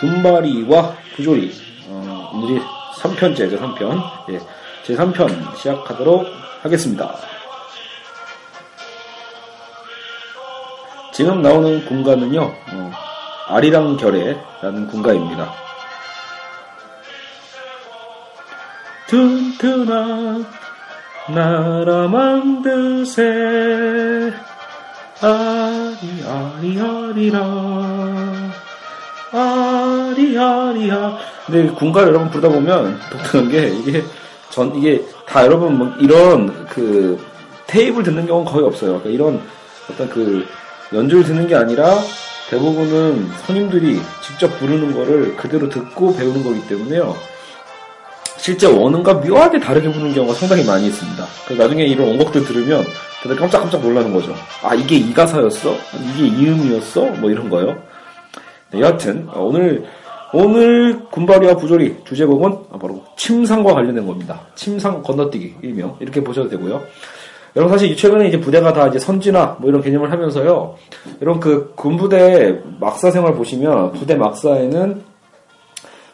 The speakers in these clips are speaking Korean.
군바리와 부조리. 어, 오늘이 3편째, 제3편. 예, 제 3편 시작하도록 하겠습니다. 지금 나오는 군가는요, 어, 아리랑 결의라는 군가입니다. 튼튼한 나라 만드세 아리 아리 아리라 아리 아리야 근데 군가를 여러분 부르다 보면 독특한 게 이게 전 이게 다 여러분 뭐 이런 그 테이블 듣는 경우는 거의 없어요. 그러니까 이런 어떤 그 연주를 듣는 게 아니라 대부분은 선임들이 직접 부르는 거를 그대로 듣고 배우는 거기 때문에요. 실제 원음과 묘하게 다르게 부르는 경우가 상당히 많이 있습니다. 그래서 나중에 이런 원곡들 들으면 다들 깜짝깜짝 놀라는 거죠. 아, 이게 이 가사였어? 이게 이 음이었어? 뭐 이런 거요. 네, 여하튼, 어, 오늘, 오늘 군바리와 부조리 주제곡은 바로 침상과 관련된 겁니다. 침상 건너뛰기, 일명. 이렇게 보셔도 되고요. 여러분 사실 최근에 이제 부대가 다 이제 선진화 뭐 이런 개념을 하면서요. 이런 그 군부대 막사 생활 보시면 부대 막사에는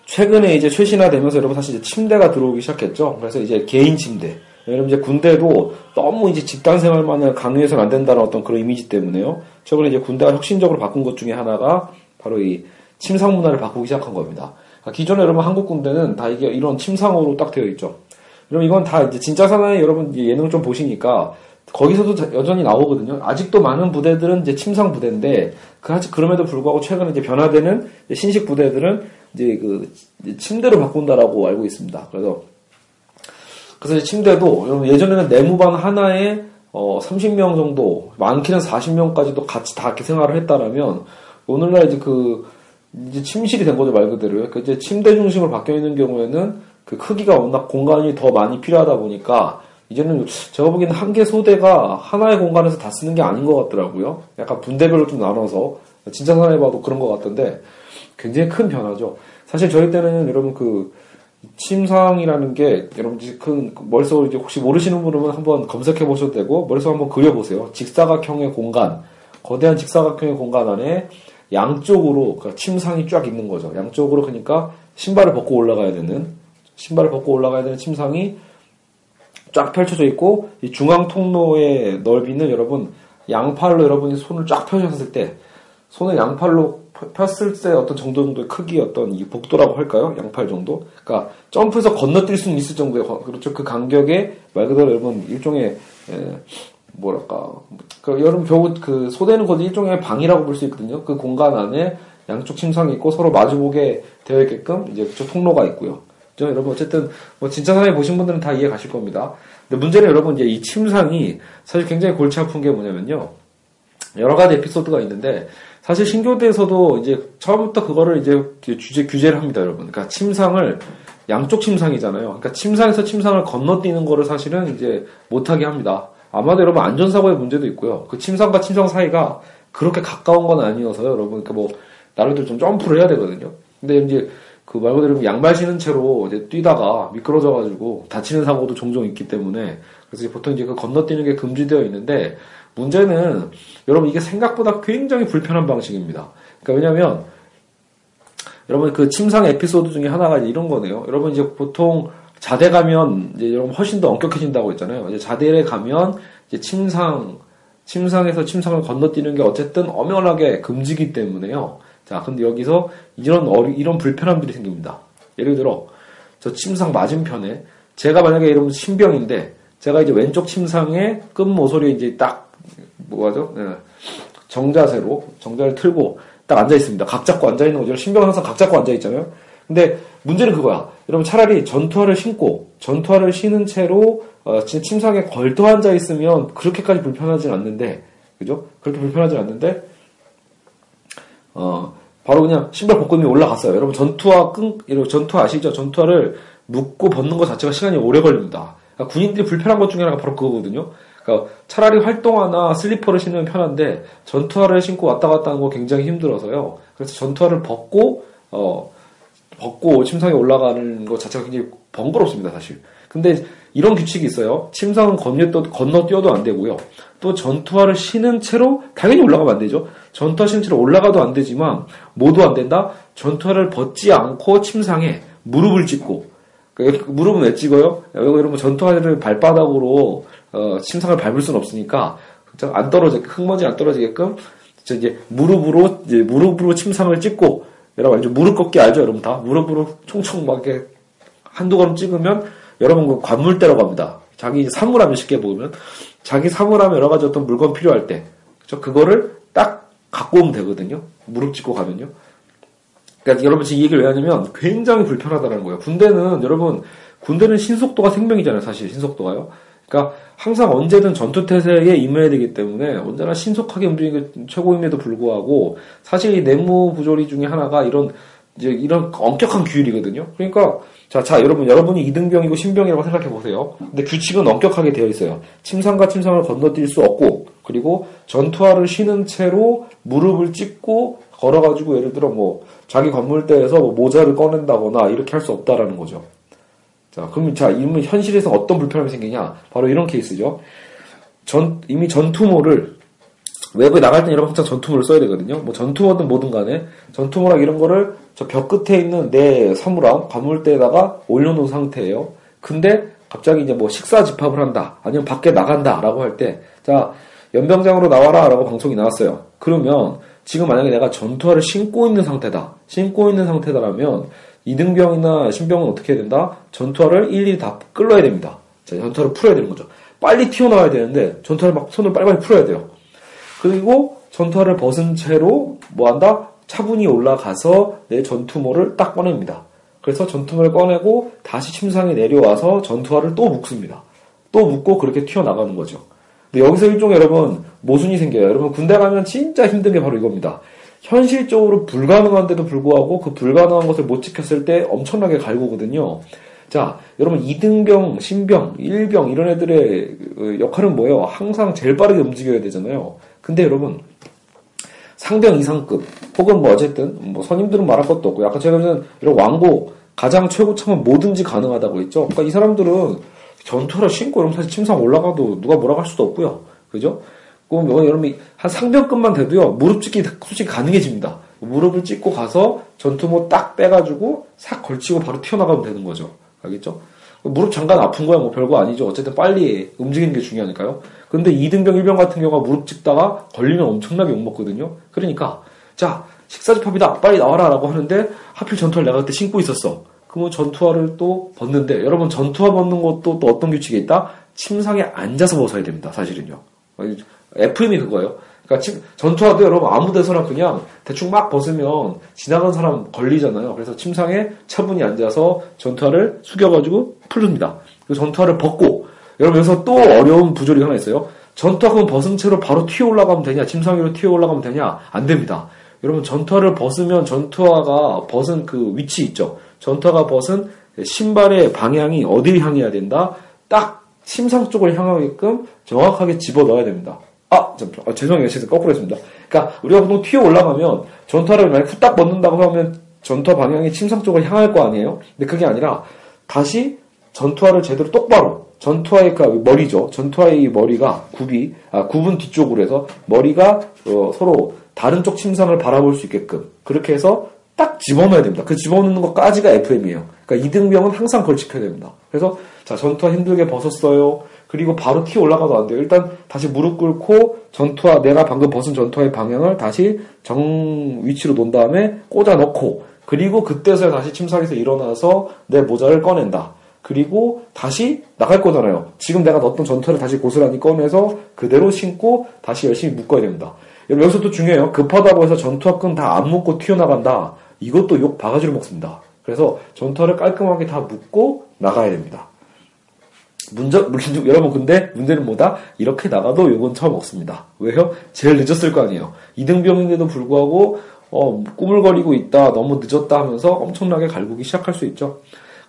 최근에 이제 최신화되면서 여러분 사실 이제 침대가 들어오기 시작했죠. 그래서 이제 개인 침대. 여러분 이제 군대도 너무 이제 집단 생활만을 강요해서는 안 된다는 어떤 그런 이미지 때문에요. 최근에 이제 군대가 혁신적으로 바꾼 것 중에 하나가 바로 이 침상 문화를 바꾸기 시작한 겁니다. 그러니까 기존에 여러분 한국 군대는 다 이게 이런 침상으로 딱 되어 있죠. 여러분 이건 다 이제 진짜 사나이 여러분 예능 좀 보시니까 거기서도 여전히 나오거든요. 아직도 많은 부대들은 이제 침상 부대인데 그 그럼에도 불구하고 최근에 이제 변화되는 신식 부대들은 이제 그 침대로 바꾼다라고 알고 있습니다. 그래서 그래서 침대도 예전에는 내무반 하나에 어 30명 정도 많게는 40명까지도 같이 다 이렇게 생활을 했다라면 오늘날 이제 그 이제 침실이 된 거죠 말 그대로요. 그 이제 침대 중심으로 바뀌어 있는 경우에는 그 크기가 워낙 공간이 더 많이 필요하다 보니까 이제는 제가 보기에는 한 개 소대가 하나의 공간에서 다 쓰는 게 아닌 것 같더라고요. 약간 분대별로 좀 나눠서 진짜 사람해 봐도 그런 것 같던데 굉장히 큰 변화죠. 사실 저희 때는 여러분 그 침상이라는 게 여러분 큰 머릿속으로 이제 혹시 모르시는 분은 한번 검색해 보셔도 되고 머릿속 한번 그려 보세요. 직사각형의 공간, 거대한 직사각형의 공간 안에 양쪽으로 그러니까 침상이 쫙 있는 거죠. 양쪽으로 그러니까 신발을 벗고 올라가야 되는 신발을 벗고 올라가야 되는 침상이 쫙 펼쳐져 있고 이 중앙 통로의 넓이는 여러분 양팔로 여러분이 손을 쫙 펴셨을 때 손을 양팔로 폈을 때 어떤 정도 정도의 크기 어떤 이 복도라고 할까요? 양팔 정도. 그러니까 점프해서 건너뛸 수는 있을 정도의 그렇죠. 그 간격에 말 그대로 여러분 일종의 에, 뭐랄까 그 여러분 겨우 그 소대는 거의 일종의 방이라고 볼 수 있거든요. 그 공간 안에 양쪽 침상이 있고 서로 마주보게 되어 있게끔 이제 그쪽 통로가 있고요. 그죠? 여러분 어쨌든 뭐 진짜 사회 보신 분들은 다 이해 가실 겁니다. 근데 문제는 여러분 이제 이 침상이 사실 굉장히 골치 아픈 게 뭐냐면요. 여러 가지 에피소드가 있는데 사실 신교대에서도 이제 처음부터 그거를 이제 주제 규제를 합니다, 여러분. 그러니까 침상을 양쪽 침상이잖아요. 그러니까 침상에서 침상을 건너뛰는 거를 사실은 이제 못하게 합니다. 아마도 여러분 안전사고의 문제도 있고요. 그 침상과 침상 사이가 그렇게 가까운 건 아니어서요, 여러분. 그러니까 뭐 나름대로 좀 점프를 해야 되거든요. 근데 이제 그 말 그대로 양말 신은 채로 이제 뛰다가 미끄러져가지고 다치는 사고도 종종 있기 때문에 그래서 보통 이제 그 건너뛰는 게 금지되어 있는데 문제는 여러분 이게 생각보다 굉장히 불편한 방식입니다. 그러니까 왜냐하면 여러분 그 침상 에피소드 중에 하나가 이런 거네요. 여러분 이제 보통 자대 가면 이제 여러분 훨씬 더 엄격해진다고 했잖아요. 이제 자대에 가면 이제 침상 침상에서 침상을 건너뛰는 게 어쨌든 엄연하게 금지기 때문에요. 자, 근데 여기서 이런 어리, 이런 불편함들이 생깁니다. 예를 들어 저 침상 맞은편에 제가 만약에 여러분 신병인데 제가 이제 왼쪽 침상에 끝 모서리에 이제 딱 뭐하죠? 네. 정자세로 정자를 틀고 딱 앉아 있습니다. 각 잡고 앉아 있는 거죠. 신병은 항상 각 잡고 앉아 있잖아요. 근데 문제는 그거야. 여러분 차라리 전투화를 신고 전투화를 신은 채로 어, 침상에 걸터 앉아 있으면 그렇게까지 불편하진 않는데 그죠? 그렇게 불편하진 않는데 어 바로 그냥 신발 이미 올라갔어요. 여러분 전투화 끈, 이런 전투화 아시죠? 전투화를 묶고 벗는 것 자체가 시간이 오래 걸립니다. 그러니까 군인들이 불편한 것 중에 하나가 바로 그거거든요. 그러니까 차라리 활동화나 슬리퍼를 신으면 편한데 전투화를 신고 왔다 갔다 하는 거 굉장히 힘들어서요. 그래서 전투화를 벗고 어 벗고 침상에 올라가는 것 자체가 굉장히 번거롭습니다, 사실. 근데 이런 규칙이 있어요. 침상은 건너, 건너뛰어도 안 되고요. 또 전투화를 신은 채로 당연히 올라가면 안 되죠. 전투화 신은 채로 올라가도 안 되지만 모두 안 된다. 전투화를 벗지 않고 침상에 무릎을 찍고 그 무릎은 왜 찍어요? 여러분 전투화를 발바닥으로 어, 침상을 밟을 수는 없으니까 안 떨어져 흙먼지 안 떨어지게끔 이제 무릎으로 이제 무릎으로 침상을 찍고 여러분 이제 무릎 걷기 알죠? 여러분 다 무릎으로 총총 막 이렇게 한두 걸음 찍으면 여러분 그 관물대라고 합니다. 자기 사물함을 쉽게 보면 자기 사물함에 여러 가지 어떤 물건 필요할 때 그죠? 그거를 딱 갖고 오면 되거든요. 무릎 찍고 가면요. 그러니까 여러분 지금 이 얘기를 왜 하냐면 굉장히 불편하다는 거예요. 군대는 여러분 군대는 신속도가 생명이잖아요. 사실 신속도가요. 그러니까 항상 언제든 전투 태세에 임해야 되기 때문에 언제나 신속하게 움직이는 게 최고임에도 불구하고 사실 이 내무 부조리 중에 하나가 이런 이제 이런 엄격한 규율이거든요. 그러니까 자, 자, 여러분, 여러분이 이등병이고 신병이라고 생각해 보세요. 근데 규칙은 엄격하게 되어 있어요. 침상과 침상을 건너뛸 수 없고, 그리고 전투화를 신은 채로 무릎을 찢고 걸어가지고 예를 들어 뭐 자기 건물대에서 뭐 모자를 꺼낸다거나 이렇게 할 수 없다라는 거죠. 자, 그러면 자, 이러면 현실에서 어떤 불편함이 생기냐? 바로 이런 케이스죠. 전, 이미 전투모를 외부에 나갈 때 여러분 항상 전투모를 써야 되거든요. 뭐 전투모든 뭐든 간에 전투모랑 이런 거를 저 벽 끝에 있는 내 사물함, 가물대에다가 올려놓은 상태예요. 근데 갑자기 이제 뭐 식사 집합을 한다, 아니면 밖에 나간다라고 할 때, 자, 연병장으로 나와라라고 방송이 나왔어요. 그러면 지금 만약에 내가 전투화를 신고 있는 상태다. 신고 있는 상태다라면 이등병이나 신병은 어떻게 해야 된다? 전투화를 일일이 다 끌어야 됩니다. 자, 전투화를 풀어야 되는 거죠. 빨리 튀어나와야 되는데 전투화를 막 손을 빨리빨리 풀어야 돼요. 그리고 전투화를 벗은 채로 뭐 한다? 차분히 올라가서 내 전투모를 딱 꺼냅니다. 그래서 전투모를 꺼내고 다시 침상에 내려와서 전투화를 또 묶습니다. 또 묶고 그렇게 튀어나가는 거죠. 근데 여기서 일종의 여러분 모순이 생겨요. 여러분 군대 가면 진짜 힘든 게 바로 이겁니다. 현실적으로 불가능한데도 불구하고 그 불가능한 것을 못 지켰을 때 엄청나게 갈구거든요. 자, 여러분 2등병, 신병, 1병 이런 애들의 그 역할은 뭐예요? 항상 제일 빠르게 움직여야 되잖아요. 근데 여러분 상병 이상급 혹은 뭐 어쨌든 뭐 선임들은 말할 것도 없고 약간 제가 보면 이런 왕고 가장 최고참은 뭐든지 가능하다고 했죠. 그러니까 이 사람들은 전투를 신고 이러면 사실 침상 올라가도 누가 뭐라고 할 수도 없고요. 그죠? 그럼 뭐 여러분이 한 상병급만 돼도요 무릎 찍기 솔직히 가능해집니다. 무릎을 찍고 가서 전투모 딱 빼가지고 싹 걸치고 바로 튀어나가면 되는 거죠. 알겠죠? 무릎 잠깐 아픈 거야 뭐 별거 아니죠. 어쨌든 빨리 움직이는 게 중요하니까요. 근데 2등병 1병 같은 경우가 무릎 찍다가 걸리면 엄청나게 욕먹거든요. 그러니까 자 식사집합이다 빨리 나와라 라고 하는데 하필 전투화를 내가 그때 신고 있었어. 그러면 전투화를 또 벗는데 여러분 전투화 벗는 것도 또 어떤 규칙이 있다? 침상에 앉아서 벗어야 됩니다. 사실은요. FM이 그거예요. 그러니까 전투화도 여러분 아무 데서나 그냥 대충 막 벗으면 지나간 사람 걸리잖아요. 그래서 침상에 차분히 앉아서 전투화를 숙여가지고 풀습니다. 그 전투화를 벗고 여러분 여기서 또 어려운 부조리 하나 있어요. 전투화는 벗은 채로 바로 튀어 올라가면 되냐? 침상 위로 튀어 올라가면 되냐? 안 됩니다. 여러분 전투화를 벗으면 전투화가 벗은 그 위치 있죠. 전투화가 벗은 신발의 방향이 어디를 향해야 된다? 딱 침상 쪽을 향하게끔 정확하게 집어 넣어야 됩니다. 아, 잠시만. 아, 죄송해요. 제가 거꾸로 했습니다. 그러니까 우리가 보통 튀어 올라가면 전투화를 만약 후딱 벗는다고 하면 전투화 방향이 침상 쪽을 향할 거 아니에요? 근데 그게 아니라 다시 전투화를 제대로 똑바로 전투화의 그 머리죠. 전투화의 머리가 굽이 아, 굽은 뒤쪽으로 해서 머리가 어, 서로 다른 쪽 침상을 바라볼 수 있게끔 그렇게 해서 딱 집어넣어야 됩니다. 그 집어넣는 것까지가 FM이에요. 그러니까 이등병은 항상 걸치켜야 됩니다. 그래서 자 전투화 힘들게 벗었어요. 그리고 바로 튀어 올라가도 안 돼요. 일단 다시 무릎 꿇고 전투화 내가 방금 벗은 전투화의 방향을 다시 정 위치로 놓은 다음에 꽂아 넣고 그리고 그때서야 다시 침상에서 일어나서 내 모자를 꺼낸다. 그리고 다시 나갈 거잖아요. 지금 내가 넣었던 전투를 다시 고스란히 꺼내서 그대로 신고 다시 열심히 묶어야 됩니다. 여기서 또 중요해요. 급하다고 해서 전투화 끈 다 안 묶고 튀어나간다. 이것도 욕 바가지로 먹습니다. 그래서 전투화를 깔끔하게 다 묶고 나가야 됩니다. 문제, 물론 여러분 근데 문제는 뭐다? 이렇게 나가도 욕은 처음 먹습니다. 왜요? 제일 늦었을 거 아니에요. 이등병인데도 불구하고 어, 꾸물거리고 있다, 너무 늦었다 하면서 엄청나게 갈구기 시작할 수 있죠.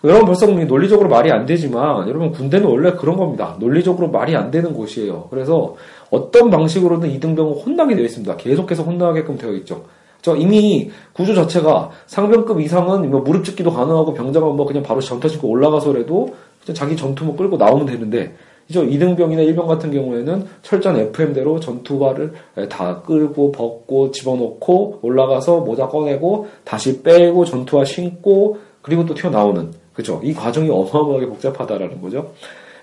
여러분 벌써 논리적으로 말이 안 되지만 여러분 군대는 원래 그런 겁니다. 논리적으로 말이 안 되는 곳이에요. 그래서 어떤 방식으로든 이등병은 혼나게 되어 있습니다. 계속해서 혼나게끔 되어 있죠. 저 이미 구조 자체가 상병급 이상은 뭐 무릎 찍기도 가능하고 병장은 뭐 그냥 바로 전투 신고 올라가서라도 자기 전투 뭐 끌고 나오면 되는데 이죠 이등병이나 일병 같은 경우에는 철전 FM대로 전투화를 다 끌고 벗고 집어넣고 올라가서 모자 꺼내고 다시 빼고 전투화 신고 그리고 또 튀어나오는. 그죠? 이 과정이 어마어마하게 복잡하다라는 거죠.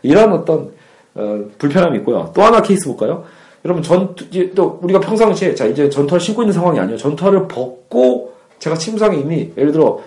이런 어떤 어, 불편함이 있고요. 또 하나 케이스 볼까요? 여러분 전투 또 우리가 평상시에 자 이제 전투를 신고 있는 상황이 아니에요. 전투를 벗고 제가 침상에 이미 예를 들어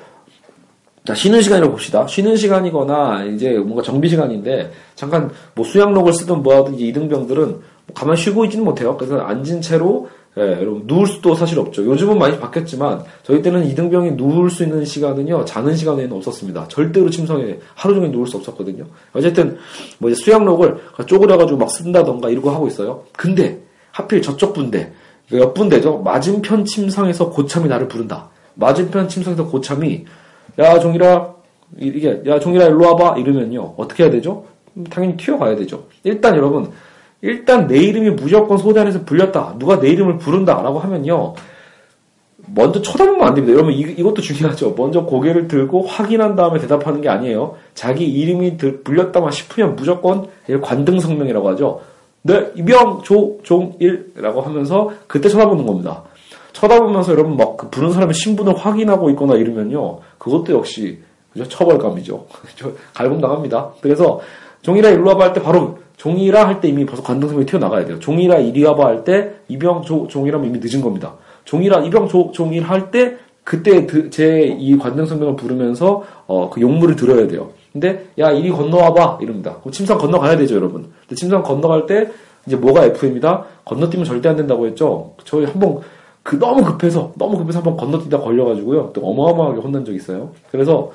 자, 쉬는 시간이라고 봅시다. 쉬는 시간이거나 이제 뭔가 정비 시간인데 잠깐 뭐 수양록을 쓰든 뭐하든 이등병들은 뭐 가만히 쉬고 있지는 못해요. 그래서 앉은 채로 예, 여러분 누울 수도 사실 없죠. 요즘은 많이 바뀌었지만 저희 때는 이등병이 누울 수 있는 시간은요 자는 시간 에는 없었습니다. 절대로 침상에 하루 종일 누울 수 없었거든요. 어쨌든 뭐 이제 수양록을 쪼그려가지고 막 쓴다던가 이러고 하고 있어요. 근데 하필 저쪽 분대 옆 분대죠. 맞은편 침상에서 고참이 나를 부른다. 맞은편 침상에서 고참이 야 종일아 이게 야 종일아 일로 와봐 이러면요 어떻게 해야 되죠? 당연히 튀어가야 되죠. 일단 여러분 일단 내 이름이 무조건 소단에서 불렸다. 누가 내 이름을 부른다 라고 하면요. 먼저 쳐다보면 안 됩니다. 여러분 이, 이것도 중요하죠. 먼저 고개를 들고 확인한 다음에 대답하는 게 아니에요. 자기 이름이 들, 불렸다만 싶으면 무조건 관등 성명이라고 하죠. 네, 이병 조종일라고 하면서 그때 쳐다보는 겁니다. 쳐다보면서 여러분 막 그 부른 사람의 신분을 확인하고 있거나 이러면요. 그것도 역시 그죠? 처벌감이죠. 갈굼 당합니다. 그래서 종일아 일로 와봐 할 때 바로 종이라 할 때 이미 벌써 관등성명이 튀어나가야 돼요. 종이라 이리 와봐 할 때 이병 조, 종이라면 이미 늦은 겁니다. 종이라 이병 조, 종일 할 때 그때 제 이 관등성명을 부르면서 어, 그 용물을 들어야 돼요. 근데 야 이리 건너와봐 이럽니다. 침상 건너가야 되죠 여러분. 근데 침상 건너갈 때 이제 뭐가 F입니다. 건너뛰면 절대 안 된다고 했죠. 저희 한번 그 너무 급해서 너무 급해서 한번 건너뛰다 걸려가지고요. 또 어마어마하게 혼난 적 있어요. 그래서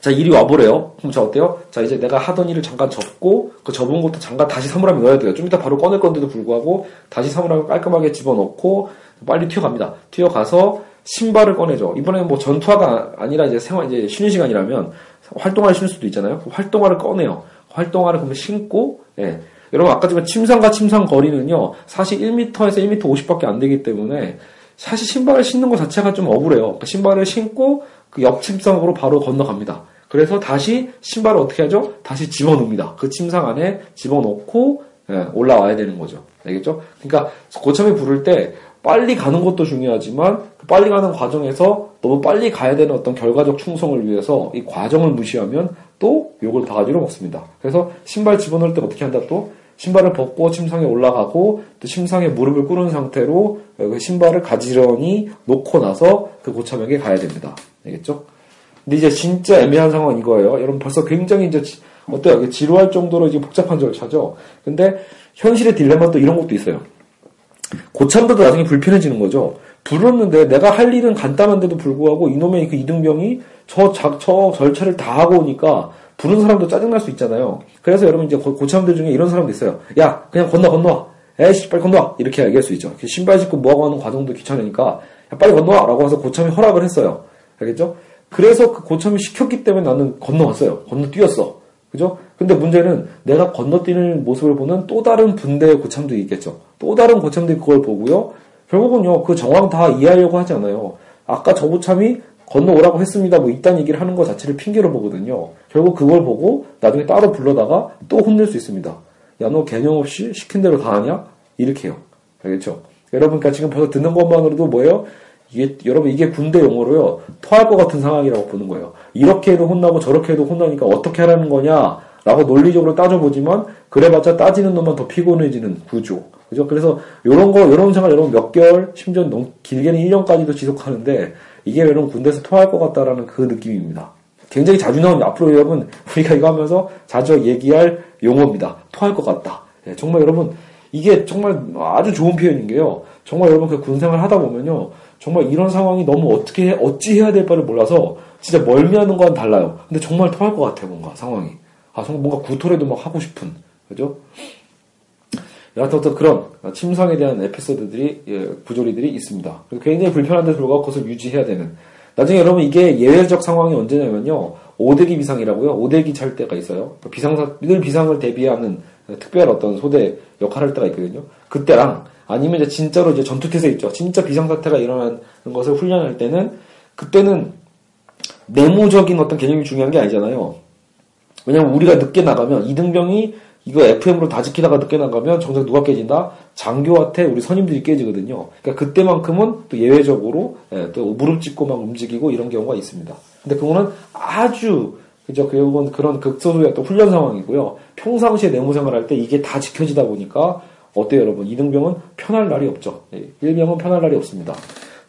자, 이리 와보래요. 그럼 자, 어때요? 자, 이제 내가 하던 일을 잠깐 접고, 그 접은 것도 잠깐 다시 사물함에 넣어야 돼요. 좀 이따 바로 꺼낼 건데도 불구하고, 다시 사물함에 깔끔하게 집어넣고, 빨리 튀어갑니다. 튀어가서, 신발을 꺼내죠. 이번에는 뭐 전투화가 아니라 이제 생활, 이제 쉬는 시간이라면, 활동화를 신을 수도 있잖아요. 그 활동화를 꺼내요. 활동화를 그러면 신고, 예. 여러분, 아까 지만 침상과 침상 거리는요, 사실 1m에서 1m 50밖에 안 되기 때문에, 사실 신발을 신는 것 자체가 좀 억울해요. 그러니까 신발을 신고, 그 옆 침상으로 바로 건너갑니다. 그래서 다시 신발을 어떻게 하죠? 다시 집어넣습니다. 그 침상 안에 집어넣고 예, 올라와야 되는 거죠. 알겠죠? 그러니까 고참에 부를 때 빨리 가는 것도 중요하지만 그 빨리 가는 과정에서 너무 빨리 가야 되는 어떤 결과적 충성을 위해서 이 과정을 무시하면 또 욕을 바가지로 먹습니다. 그래서 신발 집어넣을 때 어떻게 한다 또 신발을 벗고 침상에 올라가고 또 침상에 무릎을 꿇은 상태로 그 신발을 가지런히 놓고 나서 그 고참에게 가야 됩니다. 알겠죠? 근데 이제 진짜 애매한 상황은 이거예요. 여러분 벌써 굉장히 이제 어때요? 지루할 정도로 이제 복잡한 절차죠. 근데 현실의 딜레마 또 이런 것도 있어요. 고참들도 나중에 불편해지는 거죠. 불렀는데 내가 할 일은 간단한데도 불구하고 이놈의 그 이등병이 저, 자, 저 절차를 다 하고 오니까 부른 사람도 짜증날 수 있잖아요. 그래서 여러분 이제 고 참들 중에 이런 사람도 있어요. 야, 그냥 건너, 건너와. 에이씨, 빨리 건너와. 이렇게 얘기할 수 있죠. 신발 신고 뭐하고 하는 과정도 귀찮으니까 야, 빨리 건너와. 라고 해서 고참이 허락을 했어요. 알겠죠? 그래서 그 고참이 시켰기 때문에 나는 건너왔어요. 건너뛰었어. 그죠? 근데 문제는 내가 건너뛰는 모습을 보는 또 다른 분대의 고참도 있겠죠. 또 다른 고참들이 그걸 보고요. 결국은요, 그 정황 다 이해하려고 하지 않아요. 아까 저 고참이 건너오라고 했습니다. 뭐 이딴 얘기를 하는 것 자체를 핑계로 보거든요. 결국 그걸 보고 나중에 따로 불러다가 또 혼낼 수 있습니다. 야, 너 개념 없이 시킨 대로 다 하냐? 이렇게 해요. 알겠죠? 여러분, 그러니까 지금 벌써 듣는 것만으로도 뭐예요? 이게 여러분 이게 군대 용어로요 토할 것 같은 상황이라고 보는 거예요. 이렇게 해도 혼나고 저렇게 해도 혼나니까 어떻게 하라는 거냐 라고 논리적으로 따져보지만 그래봤자 따지는 놈만 더 피곤해지는 구조. 그죠? 그래서 요런 거 요런 생활 여러분 몇 개월 심지어 너무 길게는 1년까지도 지속하는데 이게 여러분 군대에서 토할 것 같다라는 그 느낌입니다. 굉장히 자주 나오는 앞으로 여러분 우리가 이거 하면서 자주 얘기할 용어입니다. 토할 것 같다. 네, 정말 여러분 이게 정말 아주 좋은 표현인 게요. 정말 여러분 그 군생활 하다 보면요. 정말 이런 상황이 너무 어떻게 해, 어찌 해야 될 바를 몰라서 진짜 멀미하는 거와는 달라요. 근데 정말 토할 것 같아요, 뭔가 상황이. 아, 정말 뭔가 구토라도 막 하고 싶은. 그죠? 여하튼 그런 침상에 대한 에피소드들이 예, 부조리들이 있습니다. 그래서 굉장히 불편한데 불구하고 그것을 유지해야 되는. 나중에 여러분 이게 예외적 상황이 언제냐면요. 오대기 비상이라고요. 오대기 찰 때가 있어요. 비상사 늘 비상을 대비하는 특별 어떤 소대 역할을 할 때가 있거든요. 그때랑 아니면 이제 진짜로 이제 전투태세 있죠. 진짜 비상사태가 일어나는 것을 훈련할 때는 그때는 내무적인 어떤 개념이 중요한 게 아니잖아요. 왜냐면 우리가 늦게 나가면 이등병이 이거 FM으로 다 지키다가 늦게 나가면 정작 누가 깨진다? 장교한테 우리 선임들이 깨지거든요. 그러니까 그때만큼은 또 예외적으로 예, 또 무릎 짚고 막 움직이고 이런 경우가 있습니다. 근데 그거는 아주 그죠? 그건 그런 극소수의 어떤 훈련 상황이고요. 평상시에 내무 생활 할 때 이게 다 지켜지다 보니까 어때요, 여러분? 이등병은 편할 날이 없죠. 예, 일병은 편할 날이 없습니다.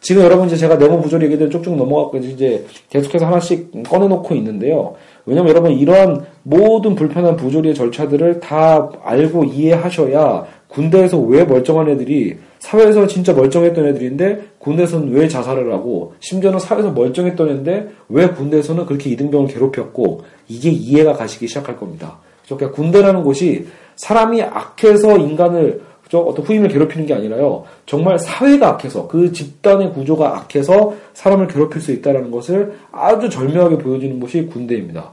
지금 여러분 이제 제가 네모 부조리 얘기들 쭉쭉 넘어가고 이제 계속해서 하나씩 꺼내놓고 있는데요. 왜냐면 여러분 이러한 모든 불편한 부조리의 절차들을 다 알고 이해하셔야 군대에서 왜 멀쩡한 애들이 사회에서 진짜 멀쩡했던 애들인데 군대에서는 왜 자살을 하고 심지어는 사회에서 멀쩡했던 애인데 왜 군대에서는 그렇게 이등병을 괴롭혔고 이게 이해가 가시기 시작할 겁니다. 그러니까 군대라는 곳이 사람이 악해서 인간을 어떤 후임을 괴롭히는 게 아니라요. 정말 사회가 악해서 그 집단의 구조가 악해서 사람을 괴롭힐 수 있다는 것을 아주 절묘하게 보여주는 곳이 군대입니다.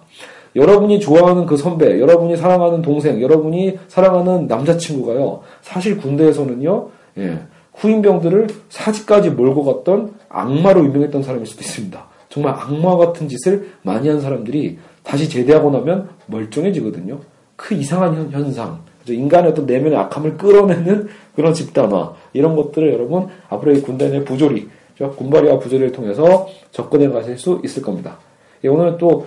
여러분이 좋아하는 그 선배, 여러분이 사랑하는 동생, 여러분이 사랑하는 남자친구가요. 사실 군대에서는요. 예, 후임병들을 사지까지 몰고 갔던 악마로 유명했던 사람일 수도 있습니다. 정말 악마 같은 짓을 많이 한 사람들이 다시 제대하고 나면 멀쩡해지거든요. 그 이상한 현상. 인간의 어떤 내면의 악함을 끌어내는 그런 집단화 이런 것들을 여러분 앞으로 이 군대 내 부조리 군발이와 부조리를 통해서 접근해 가실 수 있을 겁니다. 예, 오늘은 또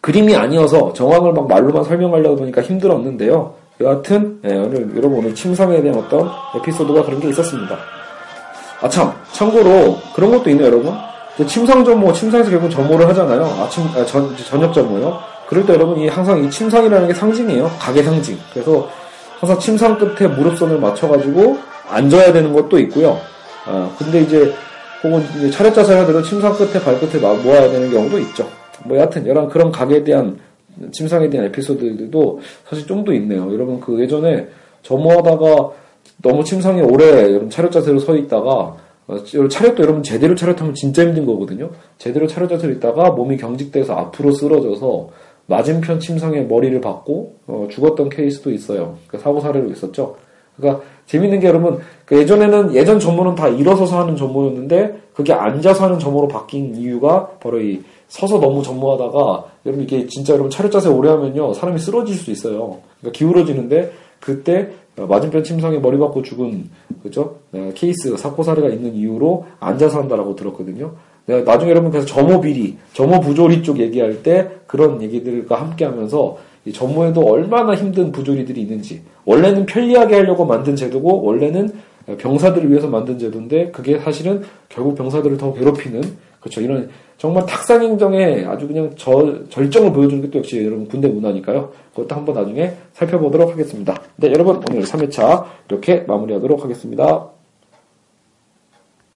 그림이 아니어서 정황을 막 말로만 설명하려다 보니까 힘들었는데요. 여하튼 예, 오늘 여러분 오늘 침상에 대한 어떤 에피소드가 그런 게 있었습니다. 아 참 참고로 그런 것도 있네요 여러분. 침상 점모 침상에서 결국 점모를 하잖아요. 아침 아, 전, 저녁 점모요. 그럴 때 여러분 이 항상 이 침상이라는 게 상징이에요. 가게 상징. 그래서 항상 침상 끝에 무릎선을 맞춰가지고 앉아야 되는 것도 있고요. 아, 근데 이제 혹은 이제 차렷 자세를 하더라도 침상 끝에 발끝에 모아야 되는 경우도 있죠. 뭐 여하튼 여러 그런 가게에 대한 침상에 대한 에피소드들도 사실 좀 더 있네요. 여러분 그 예전에 점호하다가 너무 침상에 오래 여러분 차렷 자세로 서 있다가 어, 차렷도 여러분 제대로 차렷하면 진짜 힘든 거거든요. 제대로 차렷 자세로 있다가 몸이 경직돼서 앞으로 쓰러져서 맞은편 침상에 머리를 박고 어, 죽었던 케이스도 있어요. 그 사고 사례로 있었죠. 그러니까 재밌는 게 여러분 그 예전에는 예전 전모는 다 일어서서 하는 전모였는데 그게 앉아서 하는 전모로 바뀐 이유가 바로 이 서서 너무 전무하다가 여러분 이게 진짜 여러분 차렷 자세 오래 하면요 사람이 쓰러질 수 있어요. 그러니까 기울어지는데 그때 맞은편 침상에 머리 박고 죽은 그죠 네, 케이스 사고 사례가 있는 이유로 앉아서 한다라고 들었거든요. 나중에 여러분 그래서 점호 비리, 점호 부조리 쪽 얘기할 때 그런 얘기들과 함께 하면서 이 점호에도 얼마나 힘든 부조리들이 있는지 원래는 편리하게 하려고 만든 제도고 원래는 병사들을 위해서 만든 제도인데 그게 사실은 결국 병사들을 더 괴롭히는 그렇죠. 이런 정말 탁상행정의 아주 그냥 저, 절정을 보여주는 게 또 역시 여러분 군대 문화니까요. 그것도 한번 나중에 살펴보도록 하겠습니다. 네 여러분 오늘 3회차 이렇게 마무리하도록 하겠습니다